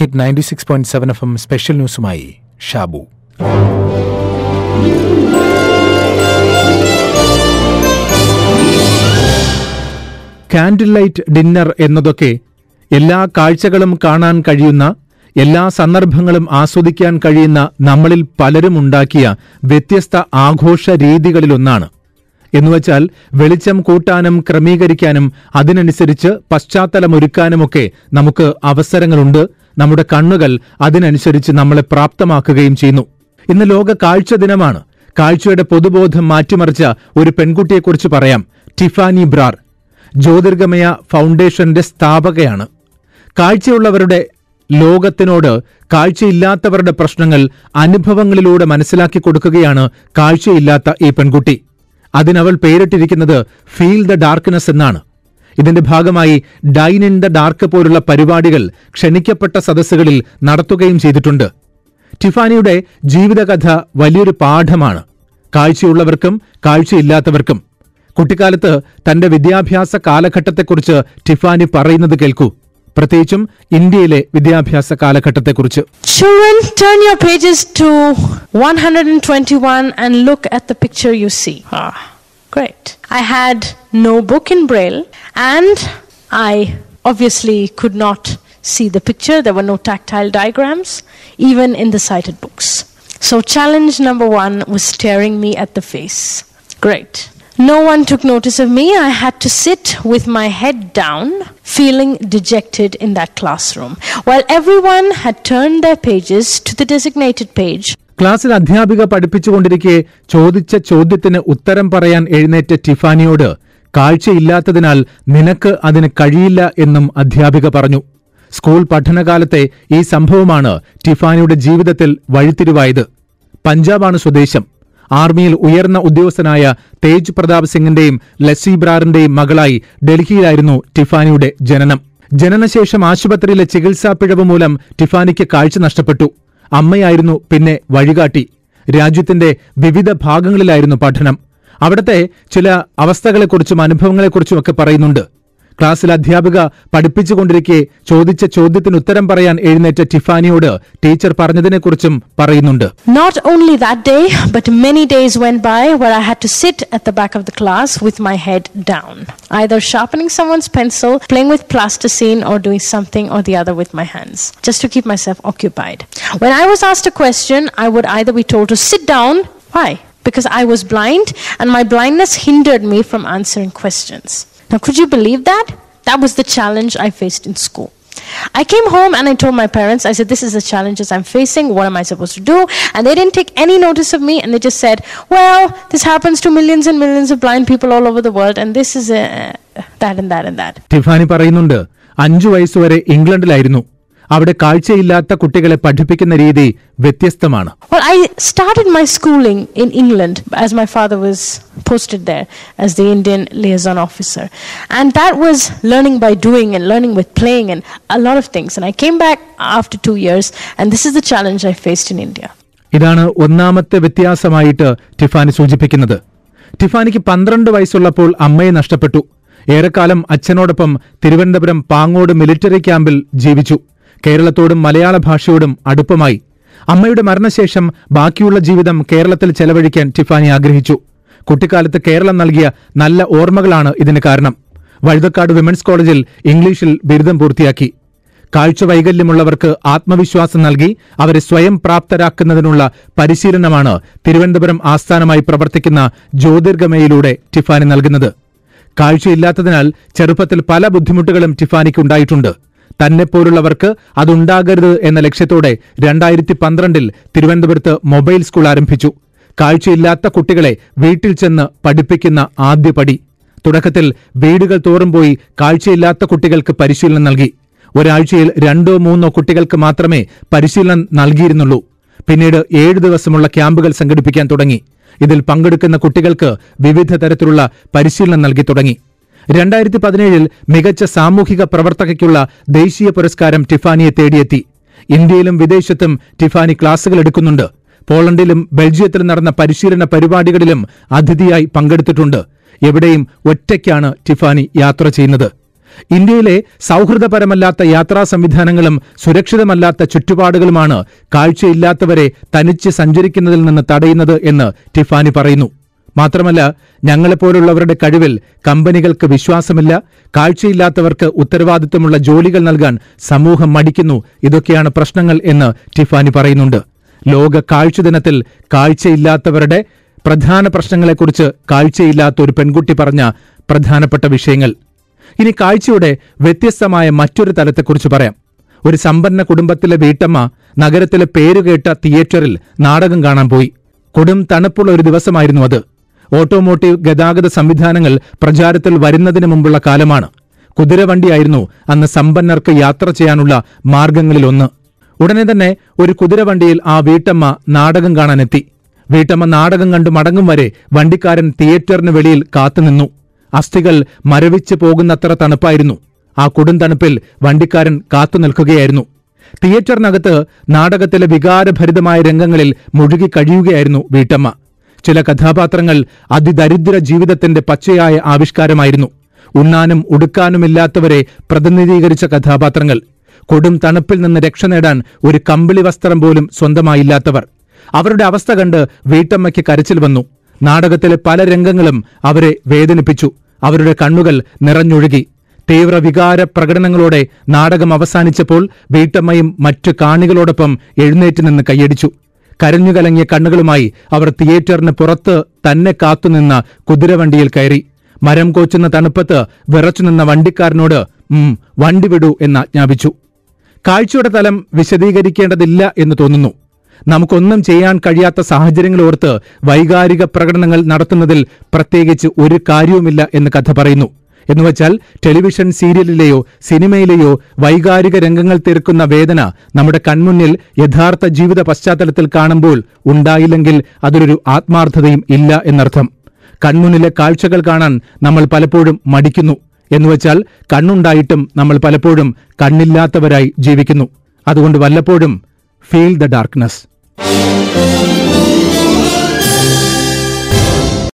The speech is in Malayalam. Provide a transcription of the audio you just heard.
Hit ninety six point seven F M special ന്യൂസുമായി Shabu. Candle light dinner എന്നതൊക്കെ എല്ലാ കാഴ്ചകളും കാണാൻ കഴിയുന്ന എല്ലാ സന്ദർഭങ്ങളും ആസ്വദിക്കാൻ കഴിയുന്ന നമ്മളിൽ പലരും ഉണ്ടാക്കിയ വ്യത്യസ്ത ആഘോഷ രീതികളിലൊന്നാണ്. എന്നുവച്ചാൽ വെളിച്ചം കൂട്ടാനും ക്രമീകരിക്കാനും അതിനനുസരിച്ച് പശ്ചാത്തലമൊരുക്കാനുമൊക്കെ നമുക്ക് അവസരങ്ങളുണ്ട്. നമ്മുടെ കണ്ണുകൾ അതിനനുസരിച്ച് നമ്മളെ പ്രാപ്തമാക്കുകയും ചെയ്യുന്നു. ഇന്ന് ലോക കാഴ്ച ദിനമാണ്. കാഴ്ചയുടെ പൊതുബോധം മാറ്റിമറിച്ച ഒരു പെൺകുട്ടിയെക്കുറിച്ച് പറയാം. ടിഫാനി ബ്രാർ ജ്യോതിർഗമയ ഫൗണ്ടേഷന്റെ സ്ഥാപകയാണ്. കാഴ്ചയുള്ളവരുടെ ലോകത്തിനോട് കാഴ്ചയില്ലാത്തവരുടെ പ്രശ്നങ്ങൾ അനുഭവങ്ങളിലൂടെ മനസ്സിലാക്കി കൊടുക്കുകയാണ് കാഴ്ചയില്ലാത്ത ഈ പെൺകുട്ടി. അതിനവൾ പേരിട്ടിരിക്കുന്നത് ഫീൽ ദ ഡാർക്ക്നെസ് എന്നാണ്. ഇതിന്റെ ഭാഗമായി ഡൈൻ ഇൻ ദ ഡാർക്ക് പോലുള്ള പരിപാടികൾ ക്ഷണിക്കപ്പെട്ട സദസ്സുകളിൽ നടത്തുകയും ചെയ്തിട്ടുണ്ട്. ടിഫാനിയുടെ ജീവിതകഥ വലിയൊരു പാഠമാണ്. കാഴ്ചയുള്ളവർക്കും കാഴ്ചയില്ലാത്തവർക്കും. കുട്ടിക്കാലത്ത് തന്റെ വിദ്യാഭ്യാസ കാലഘട്ടത്തെക്കുറിച്ച് ടിഫാനി പറയുന്നത് കേൾക്കൂ. പ്രത്യേകിച്ചും ഇന്ത്യയിലെ വിദ്യാഭ്യാസ കാലഘട്ടത്തെക്കുറിച്ച്. Children, turn your pages to 121 and look at the picture you see. Ah, great. I had no book in Braille and I obviously could not see the picture. There were no tactile diagrams, even in the cited books. So, challenge number one was staring me at the face. Great. No one took notice of me. I had to sit with my head down, feeling dejected in that classroom, while everyone had turned their pages to the designated page. ക്ലാസ്സിൽ അധ്യാപിക പഠിപ്പിച്ചുകൊണ്ടിരിക്കെ ചോദിച്ച ചോദ്യത്തിന് ഉത്തരം പറയാൻ എഴുന്നേറ്റ ടിഫാനിയോട് കാഴ്ചയില്ലാത്തതിനാൽ നിനക്ക് അതിന് കഴിയില്ല എന്നും അധ്യാപിക പറഞ്ഞു. സ്കൂൾ പഠനകാലത്തെ ഈ സംഭവമാണ് ടിഫാനിയുടെ ജീവിതത്തിൽ വഴിത്തിരിവായത്. പഞ്ചാബാണ് സ്വദേശം. ആർമിയിൽ ഉയർന്ന ഉദ്യോഗസ്ഥനായ തേജ് പ്രതാപ് സിംഗിന്റെയും ലസി ബ്രാറിന്റെയും മകളായി ഡൽഹിയിലായിരുന്നു ടിഫാനിയുടെ ജനനം. ജനനശേഷം ആശുപത്രിയിലെ ചികിത്സാ പിഴവ് മൂലം ടിഫാനിക്ക് കാഴ്ച നഷ്ടപ്പെട്ടു. അമ്മയായിരുന്നു പിന്നെ വഴികാട്ടി. രാജ്യത്തിന്റെ വിവിധ ഭാഗങ്ങളിലായിരുന്നു പഠനം. അവിടത്തെ ചില അവസ്ഥകളെക്കുറിച്ചും അനുഭവങ്ങളെക്കുറിച്ചുമൊക്കെ പറയുന്നുണ്ട്. ക്ലാസ്സിൽ അധ്യാപിക പഠിപ്പിച്ചുകൊണ്ടിരിക്കെ ചോദിച്ച ചോദ്യത്തിന് ഉത്തരം പറയാൻ എഴുന്നേറ്റ ടിഫാനിയോട് ടീച്ചർ പറഞ്ഞതിനെക്കുറിച്ചും പറയുന്നുണ്ട് Not only that day, but many days went by where I had to sit at the back of the class with my head down, either sharpening someone's pencil, playing with plasticine, or doing something or the other with my hands, just to keep myself occupied. When I was asked a question, I would either be told to sit down. Why? Because I was blind and my blindness hindered me from answering questions. Now, could you believe that? That was the challenge I faced in school. I came home and I told my parents, I said, This is the challenges I'm facing. What am I supposed to do? And they didn't take any notice of me and they just said, Well, this happens to millions and millions of blind people all over the world, and this is uh, that and that and that. Tiffany പറയുന്നുണ്ട് അഞ്ചു വയസ്സുവരെ ഇംഗ്ലണ്ടിലായിരുന്നു അവിടെ കാഴ്ചയില്ലാത്ത കുട്ടികളെ പഠിപ്പിക്കുന്ന രീതി വ്യത്യസ്തമാണ് in England as my father was posted there as the Indian liaison officer. And that was learning by doing and learning with playing and a lot of things. And I came back after two years, and this is the challenge I faced in India. ഇതാണ് ഒന്നാമത്തെ വ്യത്യാസമായിട്ട് ടിഫാനി സൂചിപ്പിക്കുന്നത് ടിഫാനിക്ക് പന്ത്രണ്ട് വയസ്സുള്ളപ്പോൾ അമ്മയെ നഷ്ടപ്പെട്ടു ഏറെക്കാലം അച്ഛനോടൊപ്പം തിരുവനന്തപുരം പാങ്ങോട് മിലിറ്ററി ക്യാമ്പിൽ ജീവിച്ചു കേരളത്തോടും മലയാള ഭാഷയോടും അടുപ്പമായി. അമ്മയുടെ മരണശേഷം ബാക്കിയുള്ള ജീവിതം കേരളത്തിൽ ചെലവഴിക്കാൻ ടിഫാനി ആഗ്രഹിച്ചു. കുട്ടിക്കാലത്ത് കേരളം നൽകിയ നല്ല ഓർമ്മകളാണ് ഇതിന് കാരണം. വഴുതക്കാട് വിമൻസ് കോളേജിൽ ഇംഗ്ലീഷിൽ ബിരുദം പൂർത്തിയാക്കി. കാഴ്ച വൈകല്യമുള്ളവർക്ക് ആത്മവിശ്വാസം നൽകി അവരെ സ്വയം പ്രാപ്തരാക്കുന്നതിനുള്ള പരിശീലനമാണ് തിരുവനന്തപുരം ആസ്ഥാനമായി പ്രവർത്തിക്കുന്ന ജ്യോതിർഗമയിലൂടെ ടിഫാനി നൽകുന്നത്. കാഴ്ചയില്ലാത്തതിനാൽ ചെറുപ്പത്തിൽ പല ബുദ്ധിമുട്ടുകളും ടിഫാനിക്ക് ഉണ്ടായിട്ടുണ്ട്. തന്നെപ്പോലുള്ളവർക്ക് അതുണ്ടാകരുത് എന്ന ലക്ഷ്യത്തോടെ രണ്ടായിരത്തി പന്ത്രണ്ടിൽ തിരുവനന്തപുരത്ത് മൊബൈൽ സ്കൂൾ ആരംഭിച്ചു. കാഴ്ചയില്ലാത്ത കുട്ടികളെ വീട്ടിൽ ചെന്ന് പഠിപ്പിക്കുന്ന ആദ്യ പടി. തുടക്കത്തിൽ വീടുകൾ തോറും പോയി കാഴ്ചയില്ലാത്ത കുട്ടികൾക്ക് പരിശീലനം നൽകി. ഒരാഴ്ചയിൽ രണ്ടോ മൂന്നോ കുട്ടികൾക്ക് മാത്രമേ പരിശീലനം നൽകിയിരുന്നുള്ളൂ. പിന്നീട് ഏഴ് ദിവസമുള്ള ക്യാമ്പുകൾ സംഘടിപ്പിക്കാൻ തുടങ്ങി. ഇതിൽ പങ്കെടുക്കുന്ന കുട്ടികൾക്ക് വിവിധ തരത്തിലുള്ള പരിശീലനം നൽകി തുടങ്ങി. രണ്ടായിരത്തി പതിനേഴിൽ മികച്ച സാമൂഹിക പ്രവർത്തകയ്ക്കുള്ള ദേശീയ പുരസ്കാരം ടിഫാനിയെ തേടിയെത്തി. ഇന്ത്യയിലും വിദേശത്തും ടിഫാനി ക്ലാസുകൾ എടുക്കുന്നുണ്ട്. പോളണ്ടിലും ബെൽജിയത്തിലും നടന്ന പരിശീലന പരിപാടികളിലും അതിഥിയായി പങ്കെടുത്തിട്ടുണ്ട്. എവിടെയും ഒറ്റയ്ക്കാണ് ടിഫാനി യാത്ര ചെയ്യുന്നത്. ഇന്ത്യയിലെ സൗഹൃദപരമല്ലാത്ത യാത്രാ സംവിധാനങ്ങളും സുരക്ഷിതമല്ലാത്ത ചുറ്റുപാടുകളുമാണ് കാഴ്ചയില്ലാത്തവരെ തനിച്ച് സഞ്ചരിക്കുന്നതിൽ നിന്ന് തടയുന്നത് എന്ന് ടിഫാനി പറയുന്നു. മാത്രമല്ല ഞങ്ങളെപ്പോലുള്ളവരുടെ കഴിവിൽ കമ്പനികൾക്ക് വിശ്വാസമില്ല കാഴ്ചയില്ലാത്തവർക്ക് ഉത്തരവാദിത്വമുള്ള ജോലികൾ നൽകാൻ സമൂഹം മടിക്കുന്നു. ഇതൊക്കെയാണ് പ്രശ്നങ്ങൾ എന്ന് ടിഫാനി പറയുന്നുണ്ട്. ലോക കാഴ്ച ദിനത്തിൽ കാഴ്ചയില്ലാത്തവരുടെ പ്രധാന പ്രശ്നങ്ങളെക്കുറിച്ച് കാഴ്ചയില്ലാത്ത ഒരു പെൺകുട്ടി പറഞ്ഞ പ്രധാനപ്പെട്ട വിഷയങ്ങൾ. ഇനി കാഴ്ചയുടെ വ്യത്യസ്തമായ മറ്റൊരു തലത്തെക്കുറിച്ച് പറയാം. ഒരു സമ്പന്ന കുടുംബത്തിലെ വീട്ടമ്മ നഗരത്തിലെ പേരുകേട്ട തിയേറ്ററിൽ നാടകം കാണാൻ പോയി. കൊടും തണുപ്പുള്ള ഒരു ദിവസമായിരുന്നു അത്. ഓട്ടോമോട്ടീവ് ഗതാഗത സംവിധാനങ്ങൾ പ്രചാരത്തിൽ വരുന്നതിന് മുമ്പുള്ള കാലമാണ്. കുതിരവണ്ടിയായിരുന്നു അന്ന് സമ്പന്നർക്ക് യാത്ര ചെയ്യാനുള്ള മാർഗങ്ങളിലൊന്ന് ഉടനെ തന്നെ ഒരു കുതിരവണ്ടിയിൽ ആ വീട്ടമ്മ നാടകം കാണാനെത്തി. വീട്ടമ്മ നാടകം കണ്ടു മടങ്ങും വരെ വണ്ടിക്കാരൻ തിയേറ്ററിന് വെളിയിൽ കാത്തുനിന്നു അസ്ഥികൾ മരവിച്ചു പോകുന്നത്ര തണുപ്പായിരുന്നു. ആ കൊടും തണുപ്പിൽ വണ്ടിക്കാരൻ കാത്തു നിൽക്കുകയായിരുന്നു. തിയേറ്ററിനകത്ത് നാടകത്തിലെ വികാരഭരിതമായ രംഗങ്ങളിൽ മുഴുകി കഴിയുകയായിരുന്നു വീട്ടമ്മ. ചില കഥാപാത്രങ്ങൾ അതിദരിദ്ര ജീവിതത്തിന്റെ പച്ചയായ ആവിഷ്കാരമായിരുന്നു. ഉണ്ണാനും ഉടുക്കാനുമില്ലാത്തവരെ പ്രതിനിധീകരിച്ച കഥാപാത്രങ്ങൾ. കൊടും തണുപ്പിൽ നിന്ന് രക്ഷ നേടാൻ ഒരു കമ്പിളി വസ്ത്രം പോലും സ്വന്തമായില്ലാത്തവർ. അവരുടെ അവസ്ഥ കണ്ട് വീട്ടമ്മയ്ക്ക് കരച്ചിൽ വന്നു. നാടകത്തിലെ പല രംഗങ്ങളും അവരെ വേദനിപ്പിച്ചു. അവരുടെ കണ്ണുകൾ നിറഞ്ഞൊഴുകി. തീവ്ര വികാര പ്രകടനങ്ങളോടെ നാടകം അവസാനിച്ചപ്പോൾ വീട്ടമ്മയും മറ്റു കാണികളോടൊപ്പം എഴുന്നേറ്റ് നിന്ന് കൈയടിച്ചു. കരഞ്ഞുകലങ്ങിയ കണ്ണുകളുമായി അവർ തിയേറ്ററിന് പുറത്ത് തന്നെ കാത്തുനിന്ന് കുതിരവണ്ടിയിൽ കയറി. മരം കോച്ചുന്ന തണുപ്പത്ത് വിറച്ചുനിന്ന വണ്ടിക്കാരനോട് വണ്ടി വിടൂ എന്നാജ്ഞാപിച്ചു കാഴ്ചയുടെ തലം വിശദീകരിക്കേണ്ടതില്ല എന്ന് തോന്നുന്നു. നമുക്കൊന്നും ചെയ്യാൻ കഴിയാത്ത സാഹചര്യങ്ങൾ ഓർത്ത് വൈകാരിക പ്രകടനങ്ങൾ നടത്തുന്നതിൽ പ്രത്യേകിച്ച് ഒരു കാര്യവുമില്ല എന്ന് കഥ പറയുന്നു. എന്നുവച്ചാൽ ടെലിവിഷൻ സീരിയലിലെയോ സിനിമയിലെയോ വൈകാരിക രംഗങ്ങൾ തീർക്കുന്ന വേദന നമ്മുടെ കൺമുന്നിൽ യഥാർത്ഥ ജീവിത പശ്ചാത്തലത്തിൽ കാണുമ്പോൾ ഉണ്ടായില്ലെങ്കിൽ അതിലൊരു ആത്മാർത്ഥതയും ഇല്ല എന്നർത്ഥം. കൺമുന്നിലെ കാഴ്ചകൾ കാണാൻ നമ്മൾ പലപ്പോഴും മടിക്കുന്നു. എന്നുവച്ചാൽ കണ്ണുണ്ടായിട്ടും നമ്മൾ പലപ്പോഴും കണ്ണില്ലാത്തവരായി ജീവിക്കുന്നു. അതുകൊണ്ട് വല്ലപ്പോഴും ഫീൽ ദ ഡാർക്ക്നെസ്.